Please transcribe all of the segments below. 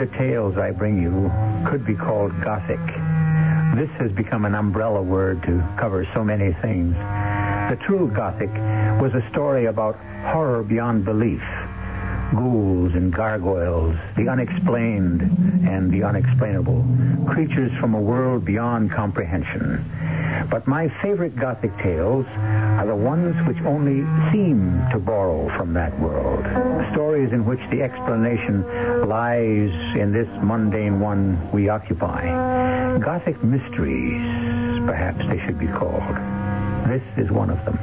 The tales I bring you could be called Gothic. This has become an umbrella word to cover so many things. The true Gothic was a story about horror beyond belief. Ghouls and gargoyles, the unexplained and the unexplainable. Creatures from a world beyond comprehension. But my favorite Gothic tales are the ones which only seem to borrow from that world. Stories in which the explanation lies in this mundane one we occupy. Gothic mysteries, perhaps they should be called. This is one of them.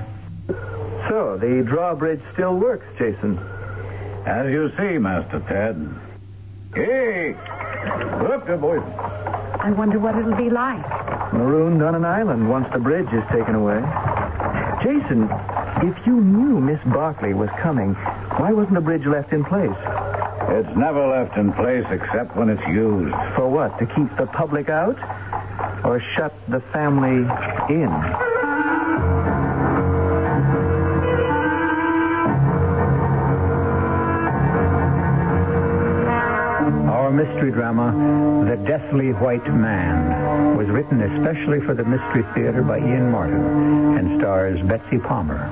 So, the drawbridge still works, Jason. As you see, Master Ted. Hey! Look, there, boys. I wonder what it'll be like. Marooned on an island once the bridge is taken away. Jason, if you knew Miss Barclay was coming, why wasn't the bridge left in place? It's never left in place except when it's used. For what? To keep the public out? Or shut the family in? Mystery drama, The Deathly White Man, was written especially for the Mystery Theater by Ian Martin and stars Betsy Palmer.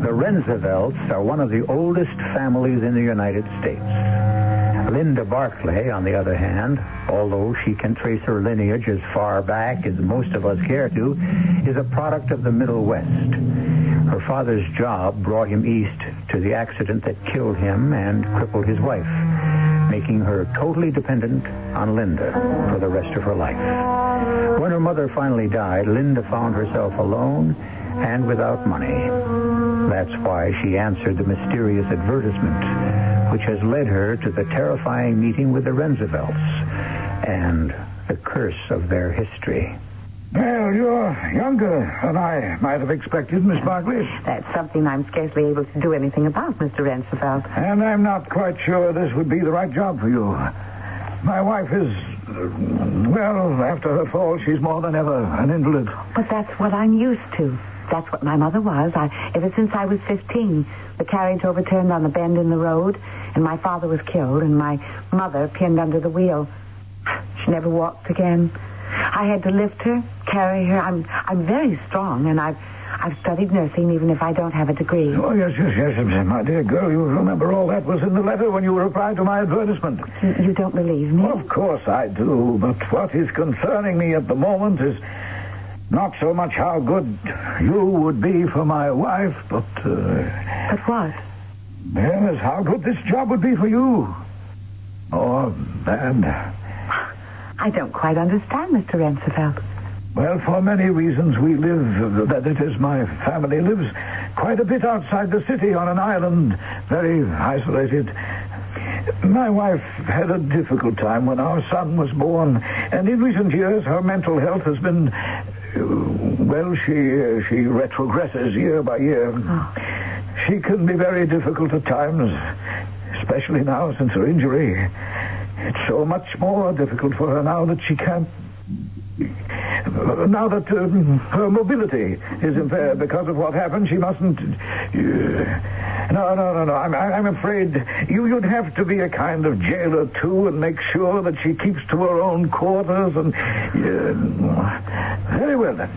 The Rensevelts are one of the oldest families in the United States. Linda Barclay, on the other hand, although she can trace her lineage as far back as most of us care to, is a product of the Middle West. Her father's job brought him east to the accident that killed him and crippled his wife, making her totally dependent on Linda for the rest of her life. When her mother finally died, Linda found herself alone and without money. That's why she answered the mysterious advertisement, which has led her to the terrifying meeting with the Rensevelts and the curse of their history. Well, you're younger than I might have expected, Miss Barclay. That's something I'm scarcely able to do anything about, Mr. Roosevelt. And I'm not quite sure this would be the right job for you. My wife is, well, after her fall, she's more than ever an invalid. But that's what I'm used to. That's what my mother was. I, ever since I was 15, the carriage overturned on a bend in the road, and my father was killed, and my mother pinned under the wheel. She never walked again. I had to lift her, carry her. I'm I'm very strong, and I've I've studied nursing, even if I don't have a degree. Oh, yes, yes, yes, my dear girl. You remember all that was in the letter when you replied to my advertisement. You, you don't believe me? Of course I do, but what is concerning me at the moment is not so much how good you would be for my wife, but, uh, But what? yes, how good this job would be for you. Or bad. I don't quite understand, Mr. Roosevelt. Well, for many reasons, we live, that it is my family lives quite a bit outside the city on an island, very isolated. My wife had a difficult time when our son was born, and in recent years her mental health has been, well, she uh, she retrogresses year by year. She can be very difficult at times, especially now since her injury. It's so much more difficult for her now that she can't. Now that um, her mobility is impaired because of what happened, she mustn't. Uh, no, no, no, no. I'm, I'm afraid you, you'd have to be a kind of jailer too, and make sure that she keeps to her own quarters. And uh, very well then.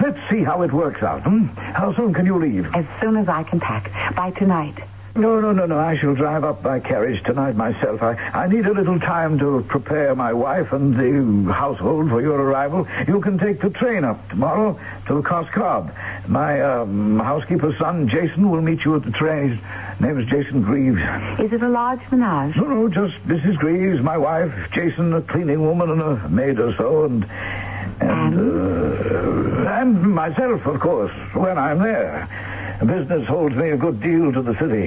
Let's see how it works out. Hmm? How soon can you leave? As soon as I can pack. By tonight. No, no, no, no. I shall drive up by carriage tonight myself. I, I need a little time to prepare my wife and the household for your arrival. You can take the train up tomorrow to Cos Cob. My um, housekeeper's son, Jason, will meet you at the train. His name is Jason Greaves. Is it a large menage? No, no, just Mrs. Greaves, my wife, Jason, a cleaning woman, and a maid or so, and and uh, and myself, of course, when I'm there. Business holds me a good deal to the city.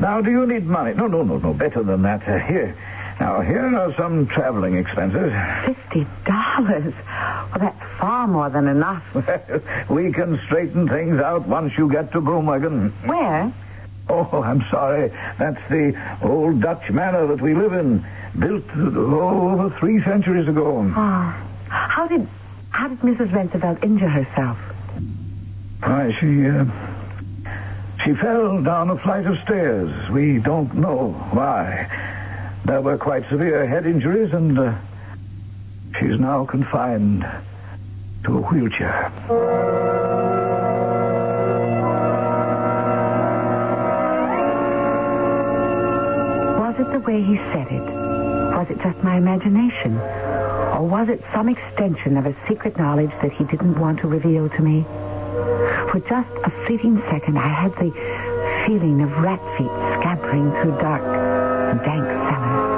Now, do you need money? No, no, no, no. Better than that. Uh, here. Now, here are some traveling expenses. Fifty dollars. Well, that's far more than enough. we can straighten things out once you get to Broomwagon. Where? Oh, I'm sorry. That's the old Dutch manor that we live in, built oh, over three centuries ago. Oh. How did how did Mrs. Roosevelt injure herself? Why, she uh, she fell down a flight of stairs. We don't know why. There were quite severe head injuries, and uh, she's now confined to a wheelchair. Was it the way he said it? Was it just my imagination? Or was it some extension of a secret knowledge that he didn't want to reveal to me? For just a fleeting second, I had the feeling of rat feet scampering through dark, dank cellars.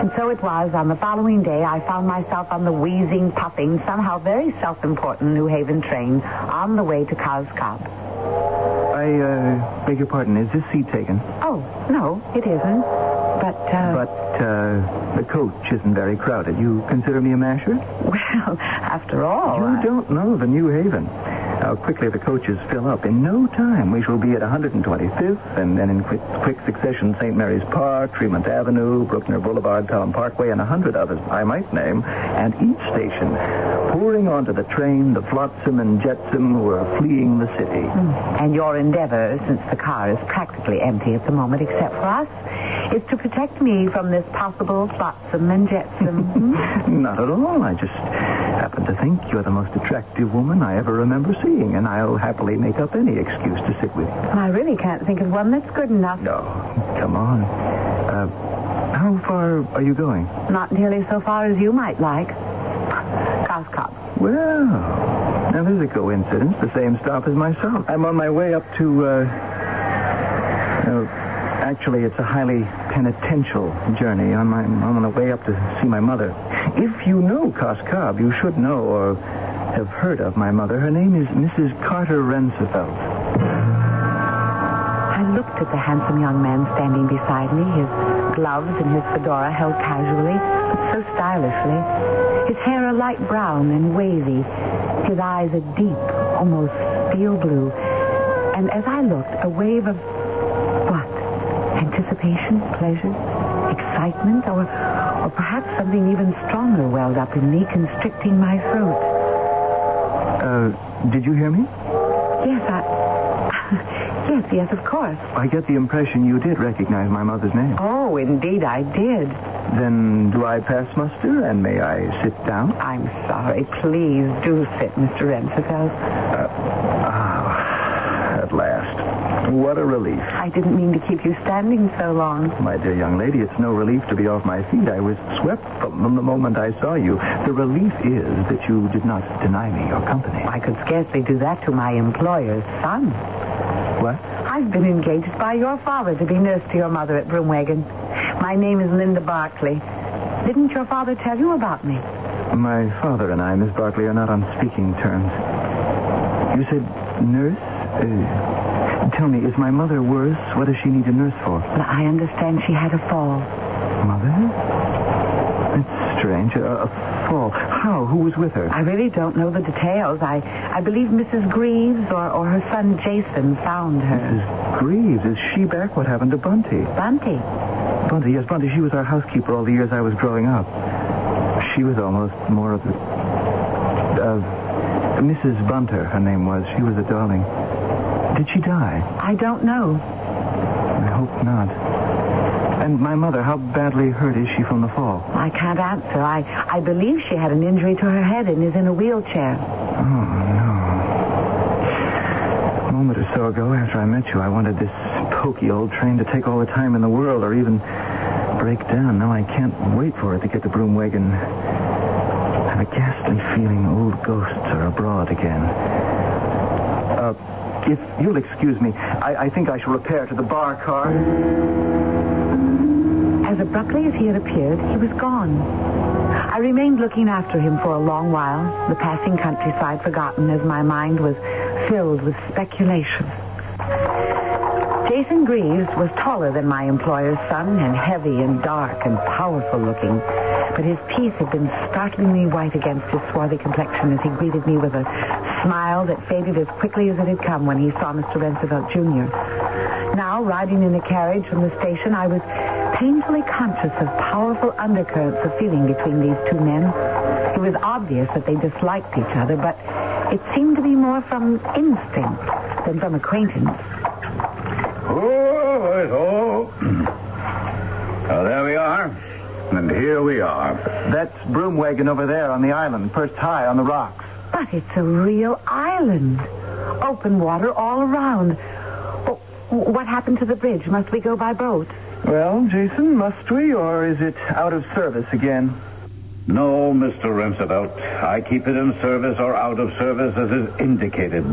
And so it was, on the following day, I found myself on the wheezing, puffing, somehow very self-important New Haven train on the way to Cos Cob. I uh, beg your pardon. Is this seat taken? Oh, no, it isn't. But, uh... But uh, the coach isn't very crowded. You consider me a masher? Well, after all... You I- don't know the New Haven. How quickly the coaches fill up. In no time, we shall be at 125th, and then in quick, quick succession, St. Mary's Park, Tremont Avenue, Bruckner Boulevard, Pelham Parkway, and a hundred others I might name. And each station, pouring onto the train, the flotsam and jetsam who are fleeing the city. And your endeavor, since the car is practically empty at the moment except for us, is to protect me from this possible flotsam and jetsam. Hmm? Not at all. I just happen to think you're the most attractive woman I ever remember seeing, and I'll happily make up any excuse to sit with you. I really can't think of one that's good enough. No, come on. Uh, how far are you going? Not nearly so far as you might like. Cos Cob. Well, now there's a coincidence. The same stop as myself. I'm on my way up to, uh, uh actually, it's a highly penitential journey. I'm, I'm on the way up to see my mother. If you know Cos Cob, you should know or have heard of my mother. Her name is Mrs. Carter Rensevelt. I looked at the handsome young man standing beside me, his gloves and his fedora held casually, but so stylishly. His hair a light brown and wavy, his eyes a deep, almost steel blue. And as I looked, a wave of? Anticipation, pleasure, excitement, or, or perhaps something even stronger welled up in me, constricting my throat. Uh, did you hear me? Yes, I. yes, yes, of course. I get the impression you did recognize my mother's name. Oh, indeed, I did. Then do I pass muster and may I sit down? I'm sorry. Please do sit, Mr. At last. What a relief. I didn't mean to keep you standing so long. My dear young lady, it's no relief to be off my feet. I was swept from them the moment I saw you. The relief is that you did not deny me your company. I could scarcely do that to my employer's son. What? I've been engaged by your father to be nurse to your mother at Broomwagon. My name is Linda Barclay. Didn't your father tell you about me? My father and I, Miss Barclay, are not on speaking terms. You said nurse? Uh, tell me, is my mother worse? What does she need a nurse for? Well, I understand she had a fall. Mother? That's strange. A, a fall. How? Who was with her? I really don't know the details. I, I believe Mrs. Greaves or, or her son Jason found her. Mrs. Greaves. Is she back? What happened to Bunty? Bunty. Bunty, yes, Bunty. She was our housekeeper all the years I was growing up. She was almost more of the... Uh, Mrs. Bunter, her name was. She was a darling. Did she die? I don't know. I hope not. And my mother, how badly hurt is she from the fall? I can't answer. I, I believe she had an injury to her head and is in a wheelchair. Oh, no. A moment or so ago, after I met you, I wanted this pokey old train to take all the time in the world or even break down. Now I can't wait for it to get the Broomwagon. I have a ghastly feeling old ghosts are abroad again. If you'll excuse me, I, I think I shall repair to the bar car. As abruptly as he had appeared, he was gone. I remained looking after him for a long while, the passing countryside forgotten as my mind was filled with speculation. Jason Greaves was taller than my employer's son and heavy and dark and powerful looking. But his teeth had been startlingly white against his swarthy complexion as he greeted me with a smile that faded as quickly as it had come when he saw Mr. Roosevelt Jr. Now, riding in a carriage from the station, I was painfully conscious of powerful undercurrents of feeling between these two men. It was obvious that they disliked each other, but it seemed to be more from instinct than from acquaintance. Oh, oh. Oh, there we are. And here we are. That's Broomwagon over there on the island, perched high on the rocks. But it's a real island. Open water all around. Oh, what happened to the bridge? Must we go by boat? Well, Jason, must we, or is it out of service again? No, Mr. Roosevelt. I keep it in service or out of service as is indicated.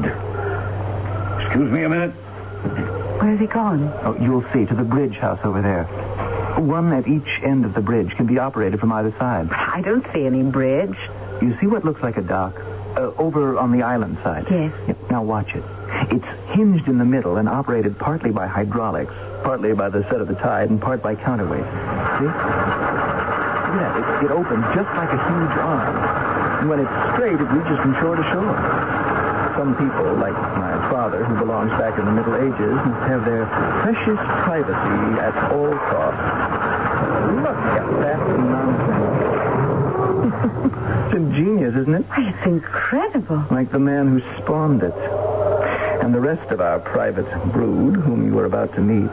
Excuse me a minute. Where's he gone? Oh, you'll see, to the bridge house over there. One at each end of the bridge can be operated from either side. I don't see any bridge. You see what looks like a dock? Uh, over on the island side. Yes. Now watch it. It's hinged in the middle and operated partly by hydraulics, partly by the set of the tide, and part by counterweight. See? Look at that. It, it opens just like a huge arm. And when it's straight, it reaches from shore to shore. Some people, like my father, who belongs back in the Middle Ages, must have their precious privacy at all costs. Look at that nonsense. It's ingenious, isn't it? Why, it's incredible. Like the man who spawned it. And the rest of our private brood, whom you were about to meet.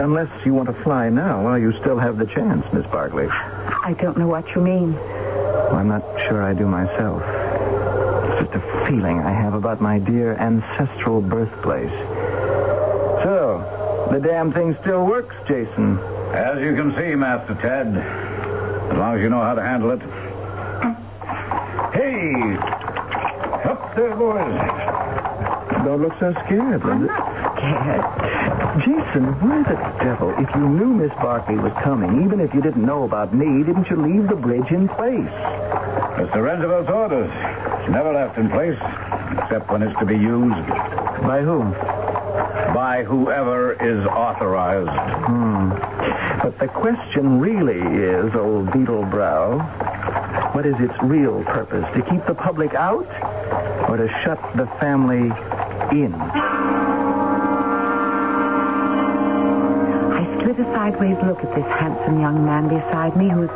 Unless you want to fly now while you still have the chance, Miss Barclay. I don't know what you mean. Well, I'm not sure I do myself. It's just a feeling I have about my dear ancestral birthplace. So, the damn thing still works, Jason. As you can see, Master Ted, as long as you know how to handle it. Hey! Up there, boys. Don't look so scared, Linda. Scared. Jason, why the devil, if you knew Miss Barclay was coming, even if you didn't know about me, didn't you leave the bridge in place? Mr. Roosevelt's orders. It's never left in place, except when it's to be used By whom? by whoever is authorized. Hmm. But the question really is, old Beetlebrow, what is its real purpose? To keep the public out or to shut the family in? I slid a sideways look at this handsome young man beside me whose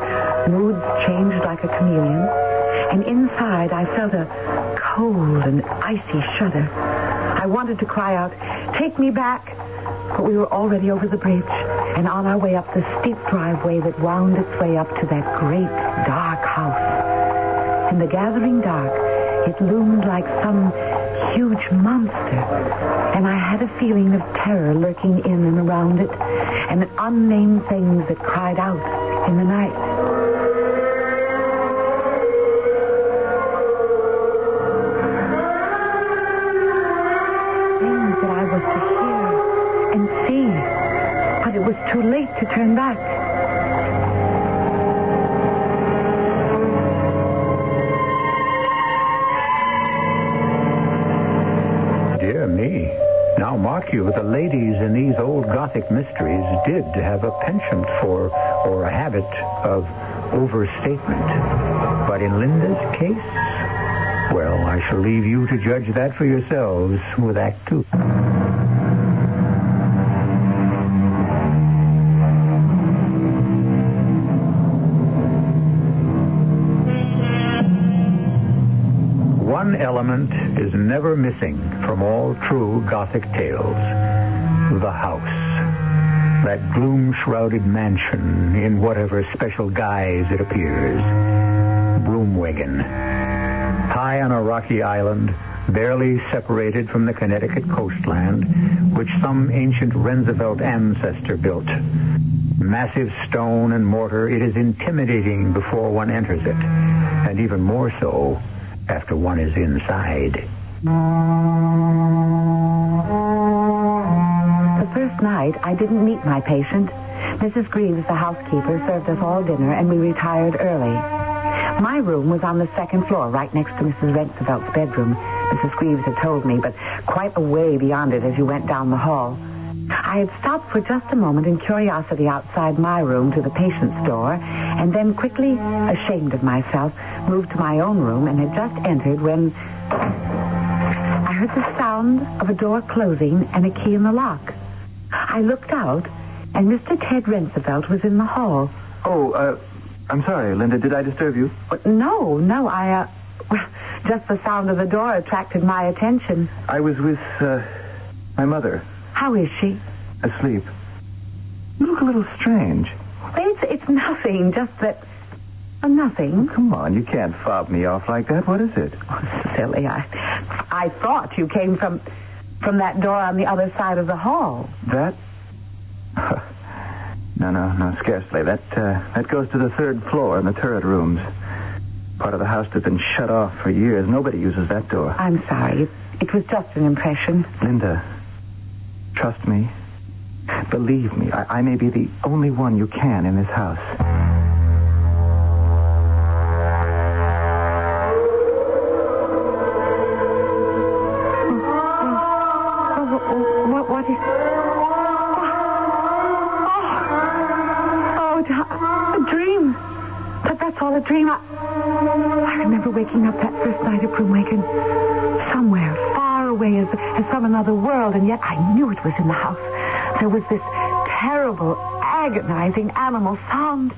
moods changed like a chameleon. And inside, I felt a cold and icy shudder. I wanted to cry out, Take me back! But we were already over the bridge and on our way up the steep driveway that wound its way up to that great dark house. In the gathering dark, it loomed like some huge monster. And I had a feeling of terror lurking in and around it, and unnamed things that cried out in the night. Things that I was to hear and see, but it was too late to turn back. You, the ladies in these old Gothic mysteries did have a penchant for, or a habit of, overstatement. But in Linda's case, well, I shall leave you to judge that for yourselves with Act Two. Element is never missing from all true Gothic tales the house. That gloom shrouded mansion in whatever special guise it appears. Broomwagon. High on a rocky island, barely separated from the Connecticut coastland, which some ancient Roosevelt ancestor built. Massive stone and mortar, it is intimidating before one enters it, and even more so after one is inside. The first night, I didn't meet my patient. Mrs. Greaves, the housekeeper, served us all dinner, and we retired early. My room was on the second floor, right next to Mrs. Rensevelt's bedroom. Mrs. Greaves had told me, but quite a way beyond it as you went down the hall. I had stopped for just a moment in curiosity outside my room to the patient's door, and then quickly, ashamed of myself, moved to my own room and had just entered when I heard the sound of a door closing and a key in the lock. I looked out, and Mr. Ted Rensevelt was in the hall. Oh, uh, I'm sorry, Linda. Did I disturb you? But no, no, I, uh, well, just the sound of the door attracted my attention. I was with, uh, my mother, How is she? asleep. You look a little strange. It's, it's nothing, just that, uh, nothing. Come on, you can't fob me off like that. What is it? Oh, silly, I, I thought you came from, from that door on the other side of the hall. That? no, no, no, scarcely. That, uh, that goes to the third floor in the turret rooms. Part of the house that's been shut off for years. Nobody uses that door. I'm sorry. It, it was just an impression. Linda, trust me. Believe me, I, I may be the only one you can in this house. All a dream. I, I remember waking up that first night at Broomwagon. Somewhere, far away as, as from another world, and yet I knew it was in the house. There was this terrible, agonizing animal sound.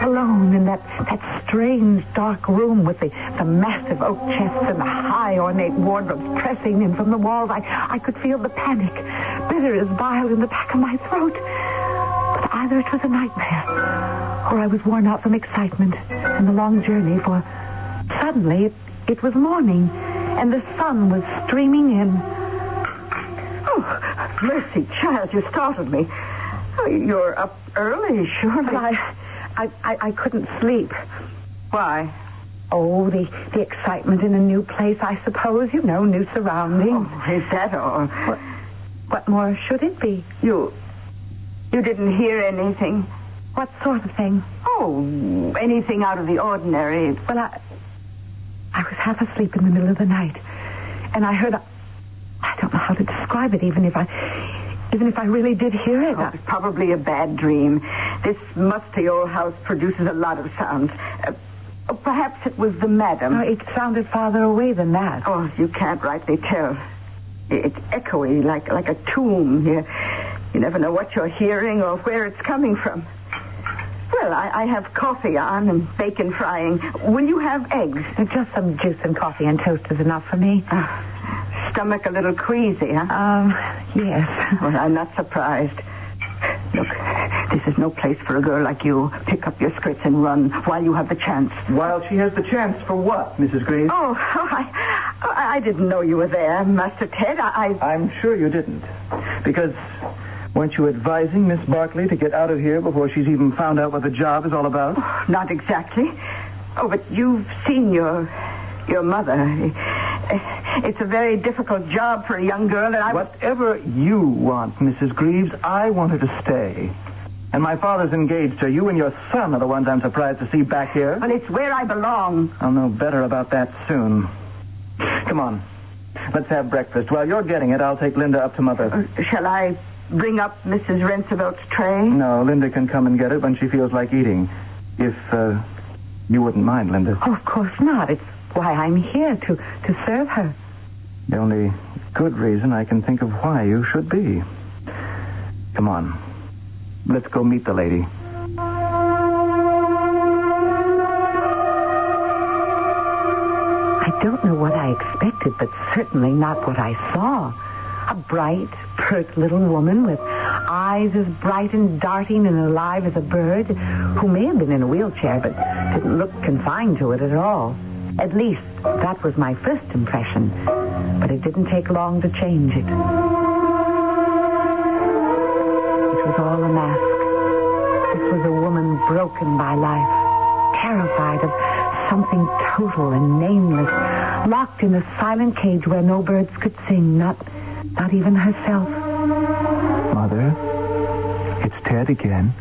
Alone in that, that strange dark room with the, the massive oak chests and the high ornate wardrobes pressing in from the walls, I, I could feel the panic, bitter as bile in the back of my throat. Either it was a nightmare, or I was worn out from excitement and the long journey, for suddenly it, it was morning, and the sun was streaming in. Oh, mercy, child, you startled me. Oh, you're up early, surely. But I, I, I, I couldn't sleep. Why? Oh, the, the excitement in a new place, I suppose. You know, new surroundings. Oh, is that all? What, what more should it be? You. You didn't hear anything? What sort of thing? Oh, anything out of the ordinary. Well, I, I was half asleep in the middle of the night, and I heard. A, I don't know how to describe it, even if I, even if I really did hear it. Oh, it's probably a bad dream. This musty old house produces a lot of sounds. Uh, perhaps it was the madam. No, it sounded farther away than that. Oh, you can't rightly tell. It's echoey, like like a tomb here. You never know what you're hearing or where it's coming from. Well, I, I have coffee on and bacon frying. Will you have eggs? Just some juice and coffee and toast is enough for me. Ah, stomach a little queasy, huh? Um, yes. Well, I'm not surprised. Look, this is no place for a girl like you. Pick up your skirts and run while you have the chance. While she has the chance for what, Mrs. Graves? Oh, oh I, I didn't know you were there, Master Ted. I, I I'm sure you didn't. Because weren't you advising Miss Barclay to get out of here before she's even found out what the job is all about? not exactly. Oh, but you've seen your your mother. It's a very difficult job for a young girl, and I. Whatever you want, Mrs. Greaves, I want her to stay. And my father's engaged her. You and your son are the ones I'm surprised to see back here. Well, it's where I belong. I'll know better about that soon. Come on. Let's have breakfast. While you're getting it, I'll take Linda up to Mother. Uh, Shall I bring up Mrs. Rensevelt's tray? No, Linda can come and get it when she feels like eating. If, uh, you wouldn't mind, Linda. Oh, of course not. It's why I'm here to to serve her. The only good reason I can think of why you should be. Come on. Let's go meet the lady. I don't know what I expected, but certainly not what I saw. A bright, pert little woman with eyes as bright and darting and alive as a bird, who may have been in a wheelchair, but didn't look confined to it at all. At least, that was my first impression. but it didn't take long to change it. It was all a mask. This was a woman broken by life, terrified of something total and nameless, locked in a silent cage where no birds could sing, not, not even herself. Ted again.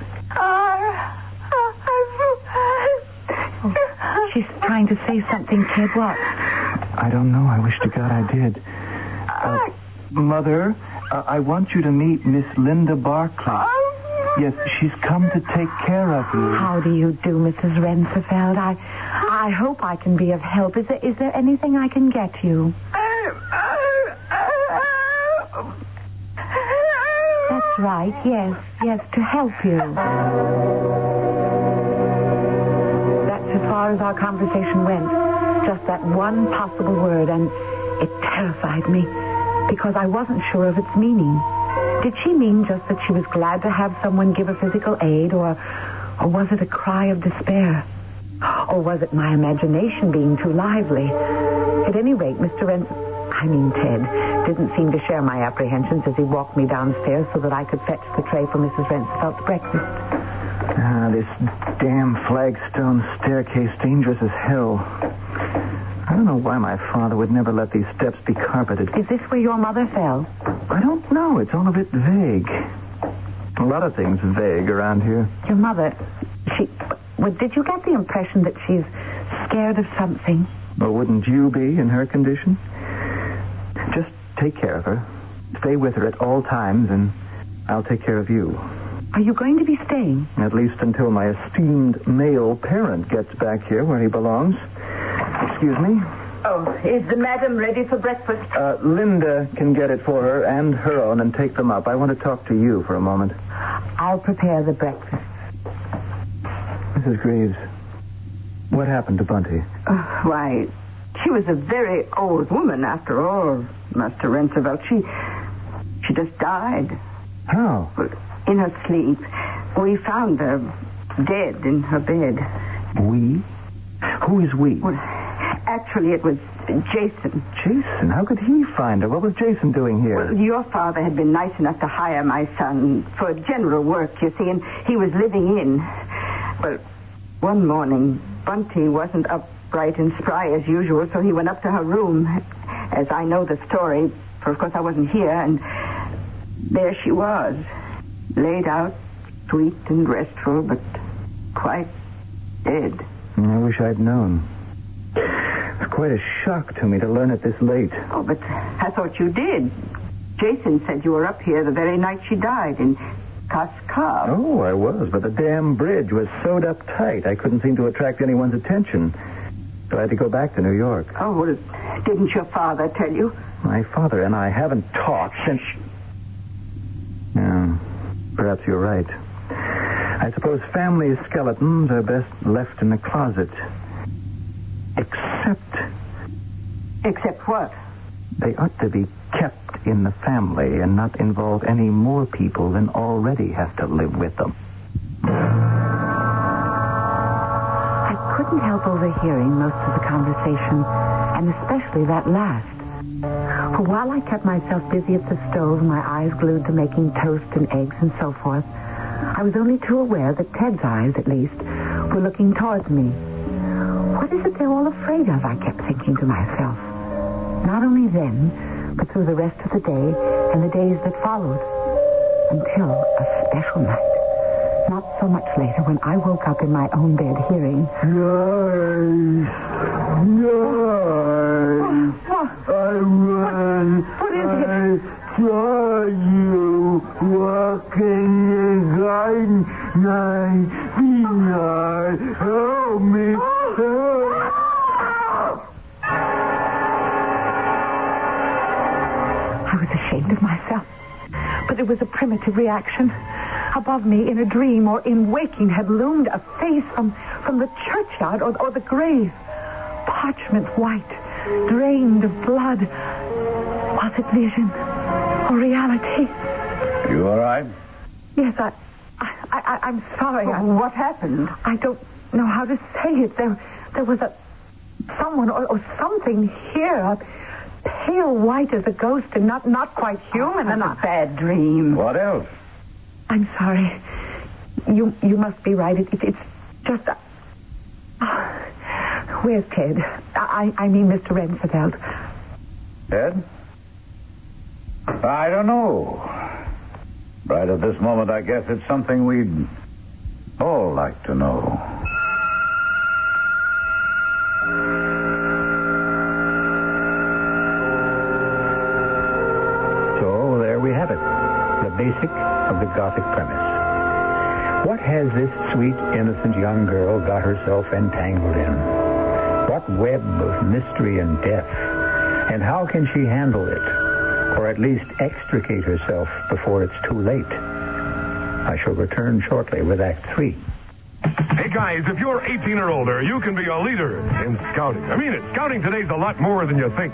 She's trying to say something, Ted. What? I don't know. I wish to God I did. Uh, Mother, uh, I want you to meet Miss Linda Barclay. Yes, she's come to take care of you. How do you do, Mrs. Rensevelt? I, I hope I can be of help. Is there, is there anything I can get you? Right. Yes, yes, to help you. That's as far as our conversation went. Just that one possible word, and it terrified me because I wasn't sure of its meaning. Did she mean just that she was glad to have someone give her physical aid, or, or was it a cry of despair? Or was it my imagination being too lively? At any rate, Mr. Rens, I mean Ted, didn't seem to share my apprehensions as he walked me downstairs so that I could fetch the tray for Mrs. Rensevelt's breakfast. Ah, this damn flagstone staircase, dangerous as hell. I don't know why my father would never let these steps be carpeted. Is this where your mother fell? I don't know. It's all a bit vague. A lot of things vague around here. Your mother, she. Well, did you get the impression that she's scared of something? Or wouldn't you be in her condition? Just take care of her. Stay with her at all times, and I'll take care of you. Are you going to be staying? At least until my esteemed male parent gets back here where he belongs. Excuse me. Oh, is the madam ready for breakfast? Uh, Linda can get it for her and her own and take them up. I want to talk to you for a moment. I'll prepare the breakfast. Mrs. Greaves, what happened to Bunty? Uh, why, she was a very old woman after all, Master Roosevelt. She, she just died How? in her sleep. We found her dead in her bed. We? Who is we? Well, actually, it was Jason. Jason. How could he find her? What was Jason doing here? Well, Your father had been nice enough to hire my son for general work, you see, and he was living in. Well, one morning, Bunty wasn't upright and spry as usual, so he went up to her room, as I know the story, for of course I wasn't here, and there she was, laid out, sweet and restful, but quite dead. I wish I'd known. It was quite a shock to me to learn it this late. Oh, but I thought you did. Jason said you were up here the very night she died in Cos Cob. Oh, I was, but the damn bridge was sewed up tight. I couldn't seem to attract anyone's attention. Had to go back to New York. Oh, well, didn't your father tell you? My father and I haven't talked since. Yeah, perhaps you're right. I suppose family skeletons are best left in the closet. Except Except what? they ought to be kept in the family and not involve any more people than already have to live with them. Couldn't help overhearing most of the conversation, and especially that last. For while I kept myself busy at the stove, my eyes glued to making toast and eggs and so forth, I was only too aware that Ted's eyes, at least, were looking towards me. What is it they're all afraid of? I kept thinking to myself. Not only then, but through the rest of the day and the days that followed. Until a special night. Not so much later when I woke up in my own bed hearing. Guys, guys, oh, oh. I ran. What is it? I saw you walking the garden. Night, night, help me. Help. I was ashamed of myself. But it was a primitive reaction. Above me, in a dream or in waking, had loomed a face from, from the churchyard or, or the grave. Parchment white, drained of blood. Was it vision or reality? You all right? Yes, I, I, I I'm sorry. I, What happened? I don't know how to say it. There, there was a someone or, or something here, a pale white as a ghost and not not quite human. and a I, bad dream. What else? I'm sorry. You you must be right. It, it, it's just. Uh, where's Ted? I I mean Mr. Rensenfeld. Ted? I don't know. Right at this moment, I guess it's something we'd all like to know. So there we have it. The basic of the Gothic premise. What has this sweet, innocent young girl got herself entangled in? What web of mystery and death? And how can she handle it? Or at least extricate herself before it's too late? I shall return shortly with Act Three. Hey guys, if you're 18 or older, you can be a leader in scouting. I mean it. Scouting today's a lot more than you think.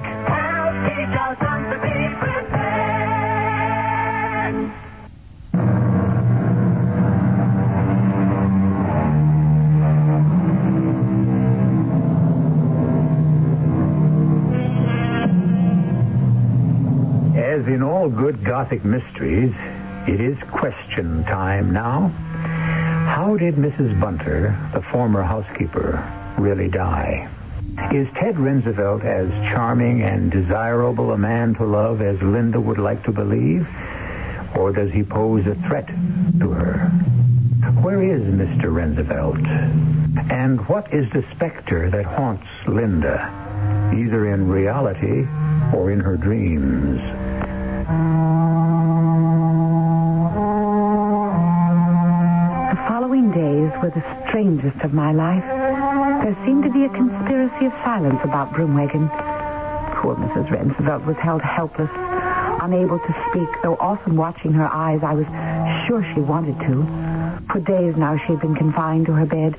As in all good Gothic mysteries, it is question time now. How did Mrs. Bunter, the former housekeeper, really die? Is Ted Rensevelt as charming and desirable a man to love as Linda would like to believe? Or does he pose a threat to her? Where is Mr. Rensevelt? And what is the specter that haunts Linda, either in reality or in her dreams? The following days were the strangest of my life. There seemed to be a conspiracy of silence about Broomwagon. Poor Mrs. Rensevelt was held helpless, unable to speak, though often watching her eyes, I was sure she wanted to. For days now she had been confined to her bed.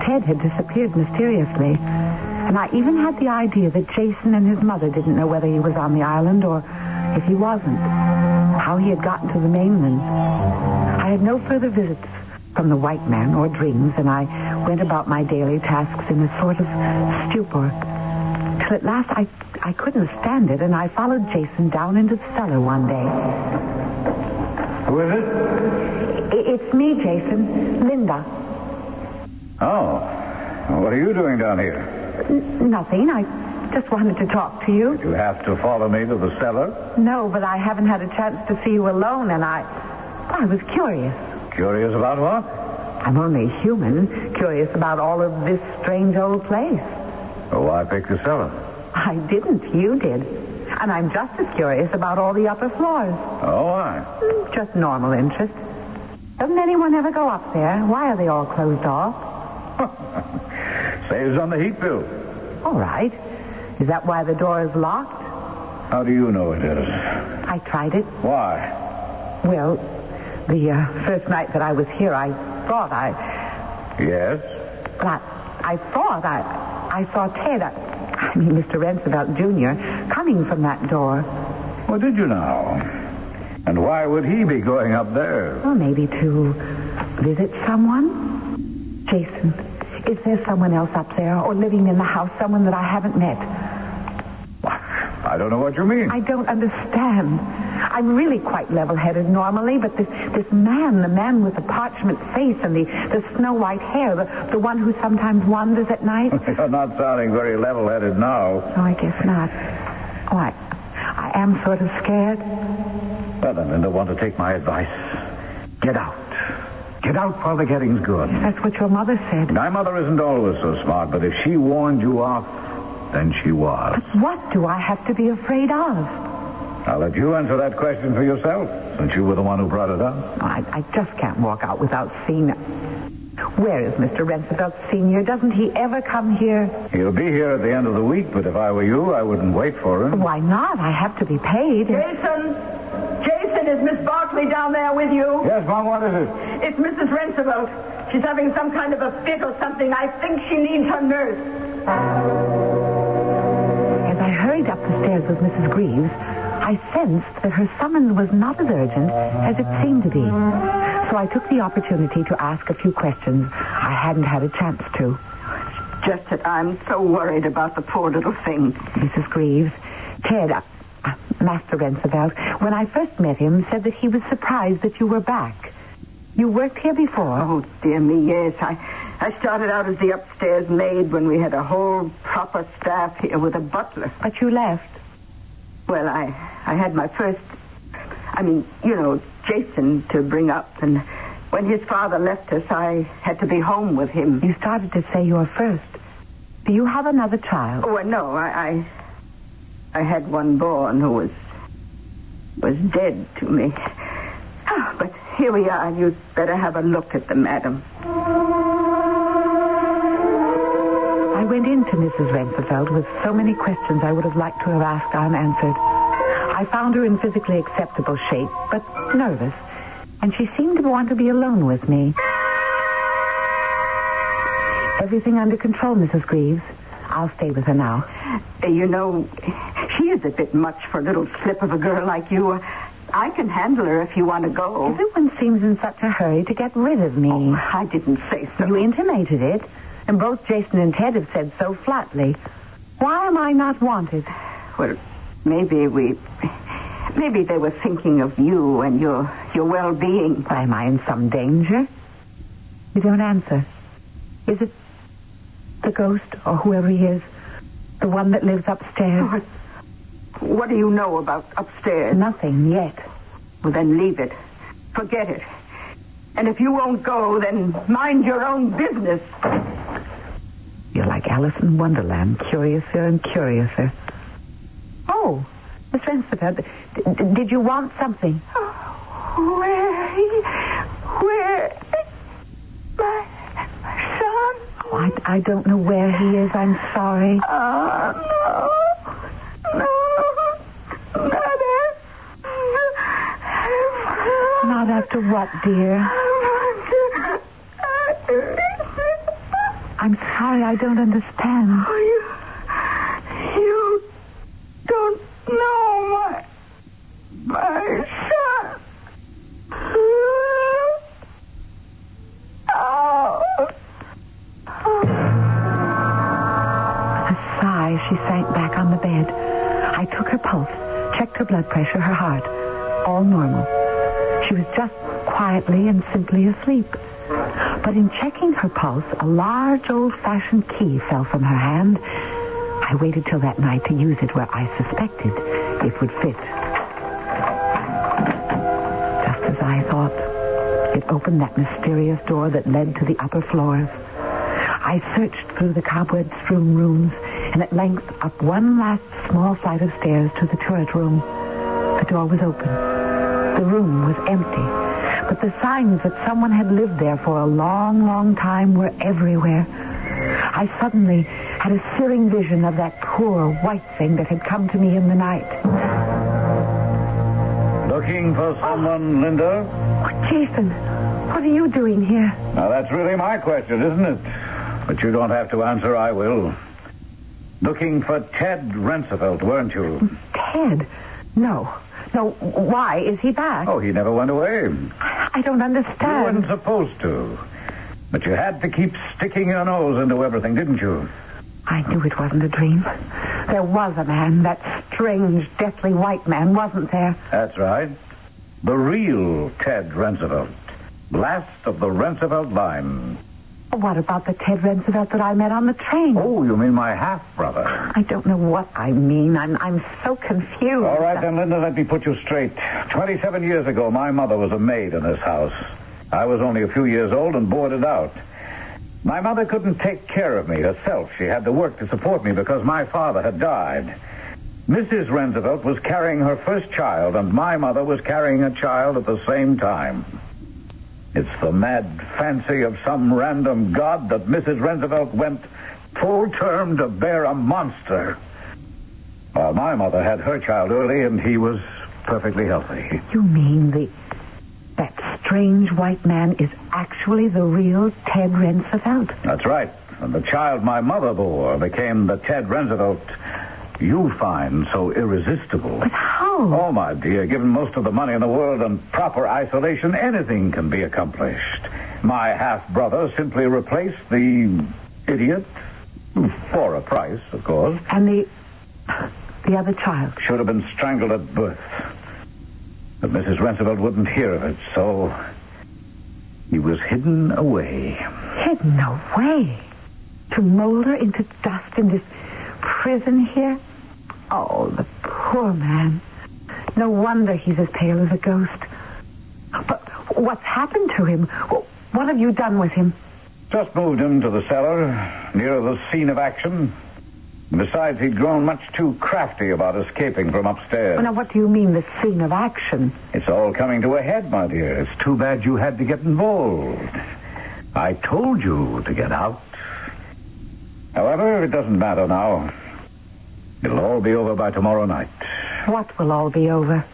Ted had disappeared mysteriously, and I even had the idea that Jason and his mother didn't know whether he was on the island or if he wasn't, how he had gotten to the mainland. I had no further visits from the white man or dreams, and I went about my daily tasks in a sort of stupor. Till at last I, I couldn't stand it, and I followed Jason down into the cellar one day. Who is it? It's me, Jason. Linda. Oh. What are you doing down here? N- nothing. I just wanted to talk to you. You have to follow me to the cellar? No, but I haven't had a chance to see you alone, and I. I was curious. Curious about what? I'm only human, curious about all of this strange old place. Oh, why pick the cellar? I didn't. You did. And I'm just as curious about all the upper floors. Oh, why? Hmm, Just normal interest. Doesn't anyone ever go up there? Why are they all closed off? Saves on the heat bill. All right. Is that why the door is locked? How do you know it is? I tried it. Why? Well, the uh, first night that I was here, I thought I. Yes? I, I thought I, I saw Ted, I, I mean Mr. Rensevelt Jr., coming from that door. Well, did you now? And why would he be going up there? Well, maybe to visit someone? Jason, is there someone else up there or living in the house, someone that I haven't met? I don't know what you mean. I don't understand. I'm really quite level-headed normally, but this this man, the man with the parchment face and the, the snow white hair, the, the one who sometimes wanders at night. You're not sounding very level-headed now. No, I guess not. Oh, I, I am sort of scared. Well, then, Linda, want to take my advice? Get out. Get out while the getting's good. That's what your mother said. My mother isn't always so smart, but if she warned you off, then she was. But what do I have to be afraid of? I'll let you answer that question for yourself, since you were the one who brought it up. I, I just can't walk out without seeing it. Where is Mr. Rensevelt Sr.? Doesn't he ever come here? He'll be here at the end of the week, but if I were you, I wouldn't wait for him. Why not? I have to be paid. Jason! Jason, is Miss Barclay down there with you? Yes, Mom, what is it? It's Mrs. Rensevelt. She's having some kind of a fit or something. I think she needs her nurse. Hurried up the stairs with Mrs. Greaves, I sensed that her summons was not as urgent as it seemed to be. So I took the opportunity to ask a few questions I hadn't had a chance to. Just that I'm so worried about the poor little thing. Mrs. Greaves, Ted, uh, uh, Master Roosevelt, when I first met him, said that he was surprised that you were back. You worked here before. Oh, dear me, yes. I, I started out as the upstairs maid when we had a whole proper staff here with a butler. But you left. Well, I, I had my first, I mean, you know, Jason to bring up, and when his father left us, I had to be home with him. You started to say you were first. Do you have another child? Oh, no, I, I, I had one born who was, was dead to me. Oh, but here we are. You'd better have a look at them, madam. I went in to Mrs. Rensevelt with so many questions I would have liked to have asked unanswered. I found her in physically acceptable shape, but nervous, and she seemed to want to be alone with me. Everything under control, Mrs. Greaves. I'll stay with her now. You know, she is a bit much for a little slip of a girl like you. I can handle her if you want to go. Everyone seems in such a hurry to get rid of me. Oh, I didn't say so. You intimated it, and both Jason and Ted have said so flatly. Why am I not wanted? Well, maybe we. Maybe they were thinking of you and your your well-being. Why am I in some danger? You don't answer. Is it the ghost or whoever he is? The one that lives upstairs? What, what do you know about upstairs? Nothing yet. Well, then leave it. Forget it. And if you won't go, then mind your own business. You're like Alice in Wonderland, curiouser and curiouser. Oh, Miss Rensevelt, d- d- did you want something? Where? Where? My, my son? Oh, I, I don't know where he is. I'm sorry. Oh, no. No. Mother. Not after what, dear? I'm sorry, I don't understand. Oh, you, pulse, a large old-fashioned key fell from her hand. I waited till that night to use it where I suspected it would fit. Just as I thought, it opened that mysterious door that led to the upper floors. I searched through the cobweb-strewn rooms and at length up one last small flight of stairs to the turret room. The door was open. The room was empty, but the signs that someone had lived there for a long, long time were everywhere. I suddenly had a searing vision of that poor white thing that had come to me in the night. Looking for someone, Linda? Oh, Jason, what are you doing here? Now, that's really my question, isn't it? But you don't have to answer, I will. Looking for Ted Rensevelt, weren't you? Ted? No. No, why? Is he back? Oh, he never went away. I don't understand. You weren't supposed to. But you had to keep sticking your nose into everything, didn't you? I knew it wasn't a dream. There was a man, that strange, deathly white man, wasn't there? That's right. The real Ted Rensevelt. Last of the Rensevelt line. What about the Ted Rensevelt that I met on the train? Oh, you mean my half-brother. I don't know what I mean. I'm I'm so confused. All right, then, Linda, let me put you straight. Twenty-seven years ago, my mother was a maid in this house. I was only a few years old and boarded out. My mother couldn't take care of me herself. She had to work to support me because my father had died. Mrs. Rensevelt was carrying her first child, and my mother was carrying a child at the same time. It's the mad fancy of some random god that Mrs. Rensevelt went full term to bear a monster. While my mother had her child early, and he was perfectly healthy. You mean the that strange white man is actually the real Ted Rensevelt? That's right. And the child my mother bore became the Ted Rensevelt you find so irresistible. But how? Oh, my dear, given most of the money in the world and proper isolation, anything can be accomplished. My half-brother simply replaced the idiot, for a price, of course. And the The other child. Should have been strangled at birth. But Mrs. Rensevelt wouldn't hear of it, so he was hidden away. Hidden away. To molder into dust in this prison here? Oh, the poor man. No wonder he's as pale as a ghost. But what's happened to him? What have you done with him? Just moved him to the cellar, nearer the scene of action. Besides, he'd grown much too crafty about escaping from upstairs. Well, now, what do you mean, the scene of action? It's all coming to a head, my dear. It's too bad you had to get involved. I told you to get out. However, it doesn't matter now. It'll all be over by tomorrow night. What will all be over?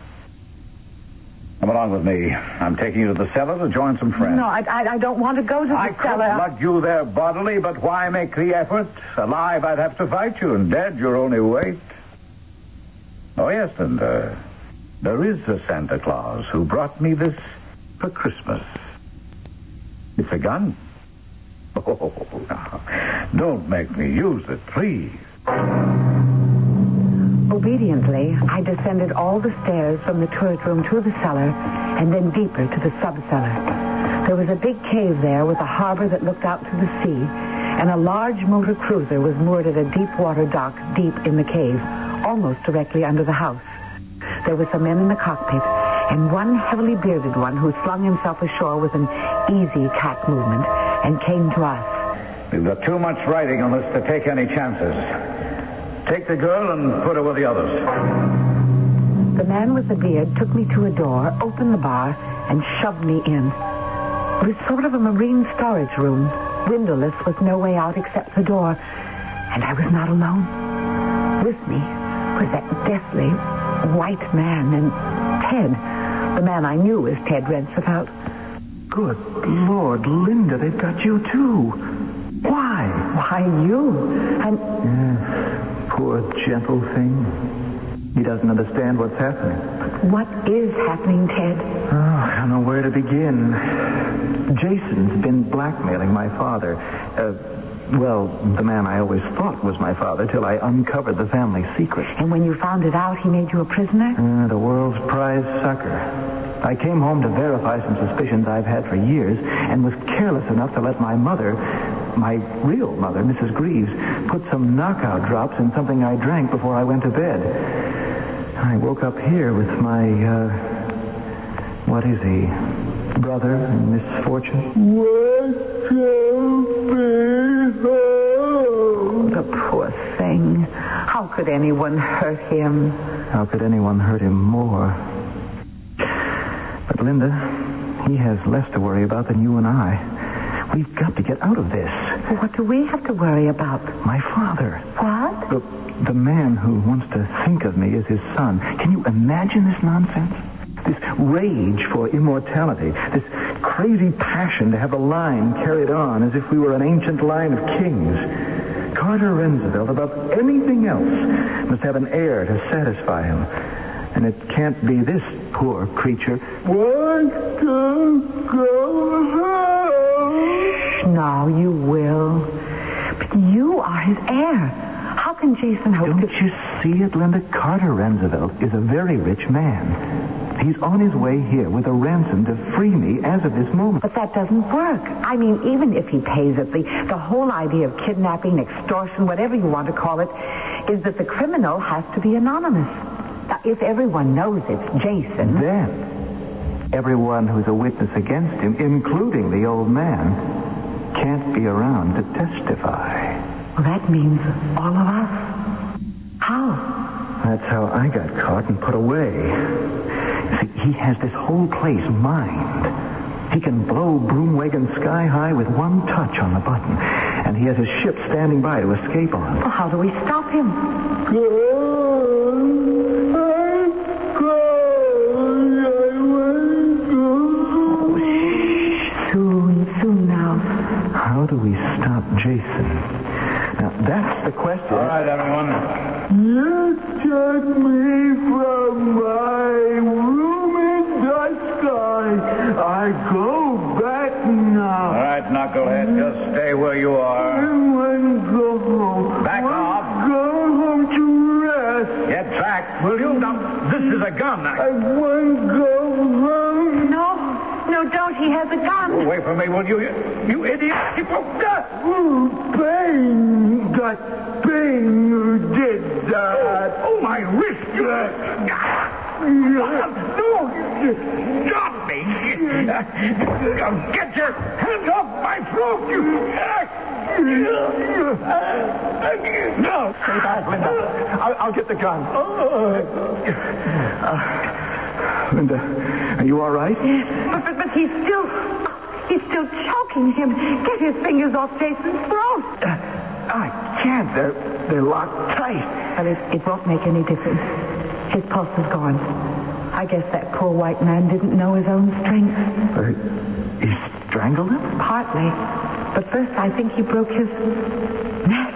Come along with me. I'm taking you to the cellar to join some friends. No, I, I, I don't want to go to the I cellar. I could lug you there bodily, but why make the effort? Alive, I'd have to fight you, and dead, you're only weight. Oh, yes, and uh, there is a Santa Claus who brought me this for Christmas. It's a gun. Oh, now, don't make me use it, please. Obediently, I descended all the stairs from the turret room to the cellar and then deeper to the sub-cellar. There was a big cave there with a harbor that looked out to the sea, and a large motor cruiser was moored at a deep water dock deep in the cave, almost directly under the house. There were some men in the cockpit, and one heavily bearded one who slung himself ashore with an easy cat movement and came to us. We've got too much writing on this to take any chances. Take the girl and put her with the others. The man with the beard took me to a door, opened the bar, and shoved me in. It was sort of a marine storage room, windowless with no way out except the door. And I was not alone. With me was that deathly white man and Ted. The man I knew as Ted Rensevelt. Good Lord, Linda, they've got you too. Why? Why you? And Yes, poor gentle thing. He doesn't understand what's happening. what is happening, Ted? Oh, I don't know where to begin. Jason's been blackmailing my father. Uh, well, the man I always thought was my father till I uncovered the family secret. And when you found it out, he made you a prisoner? Uh, the world's prize sucker. I came home to verify some suspicions I've had for years and was careless enough to let my mother, my real mother, Mrs. Greaves, put some knockout drops in something I drank before I went to bed. I woke up here with my, uh, what is he? Brother in misfortune? The poor thing. How could anyone hurt him? How could anyone hurt him more? But Linda, he has less to worry about than you and I. We've got to get out of this. What do we have to worry about? My father. What? The, the man who wants to think of me as his son. Can you imagine this nonsense? This rage for immortality. This crazy passion to have a line carried on as if we were an ancient line of kings. Carter Rensevelt, above anything else, must have an heir to satisfy him. And it can't be this poor creature. Want to go home? No, you will. But you are his heir. How can Jason hope Don't to... you see it, Linda? Carter Rensevelt is a very rich man. He's on his way here with a ransom to free me as of this moment. But that doesn't work. I mean, even if he pays it, the, the whole idea of kidnapping, extortion, whatever you want to call it, is that the criminal has to be anonymous. If everyone knows it's Jason... Then, everyone who's a witness against him, including the old man, can't be around to testify. Well, that means all of us. How? That's how I got caught and put away. See, he has this whole place mined. He can blow Broomwagon sky high with one touch on the button. And he has his ship standing by to escape on. Well, how do we stop him? Go. Shh. Soon, soon now. How do we stop Jason? Now, that's the question. All right, everyone. You took me from I go back now. right, knucklehead, just stay where you are. I want to go home. Back Want off. Go home to rest. Get back, will you? Now, This is a gun. I... I won't go home. No, no, don't. He has a gun. Go Away from me, will you? You, you idiot. Keep oh, God. Oh, pain. Got pain. You did that. Oh, my wrist. Ah, you... No! Stop me! Get your hands off my throat, you... No, stay back, Linda. I'll, I'll get the gun. Uh, Linda, are you all right? But, but, but he's still, he's still choking him. Get his fingers off Jason's throat. I can't. They're they're locked tight. Well, it, it won't make any difference. His pulse is gone. I guess that poor white man didn't know his own strength. Uh, he strangled him? Partly. But first, I think he broke his neck.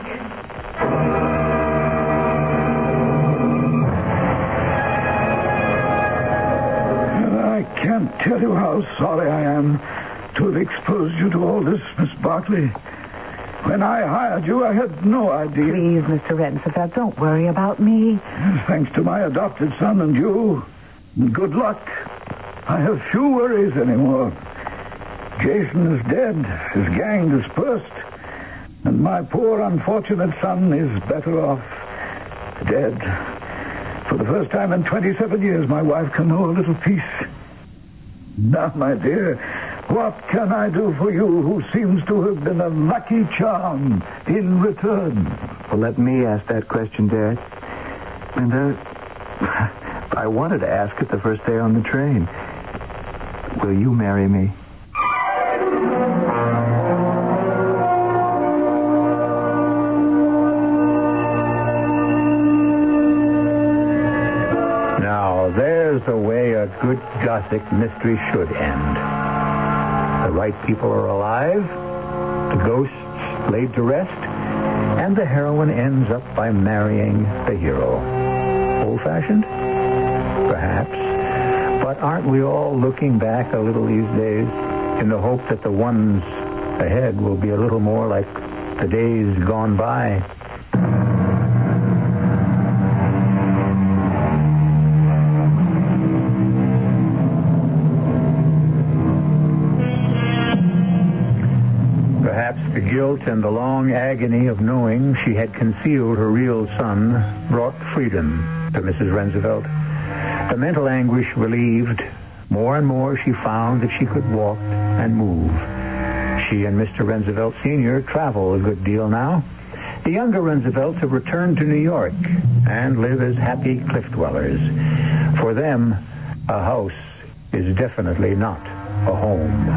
I can't tell you how sorry I am to have exposed you to all this, Miss Barclay. When I hired you, I had no idea. Please, Mr. Rensevelt, don't worry about me. Thanks to my adopted son and you, good luck. I have few worries anymore. Jason is dead, his gang dispersed, and my poor unfortunate son is better off dead. For the first time in 27 years, my wife can know a little peace. Now, my dear, what can I do for you who seems to have been a lucky charm in return? Well, let me ask that question, Dad. Linda, uh, I wanted to ask it the first day on the train. Will you marry me? Now, there's the way a good Gothic mystery should end. The right people are alive, the ghosts laid to rest, and the heroine ends up by marrying the hero. Old fashioned? Perhaps. But aren't we all looking back a little these days in the hope that the ones ahead will be a little more like the days gone by? Perhaps the guilt and the long agony of knowing she had concealed her real son brought freedom to Mrs. Rensevelt. The mental anguish relieved, more and more she found that she could walk and move. She and Mr. Rensevelt Sr. travel a good deal now. The younger Rensevelts have returned to New York and live as happy cliff dwellers. For them, a house is definitely not a home.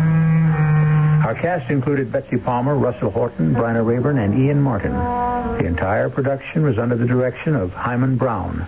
Our cast included Betsy Palmer, Russell Horton, Bryna Raeburn, and Ian Martin. The entire production was under the direction of Himan Brown.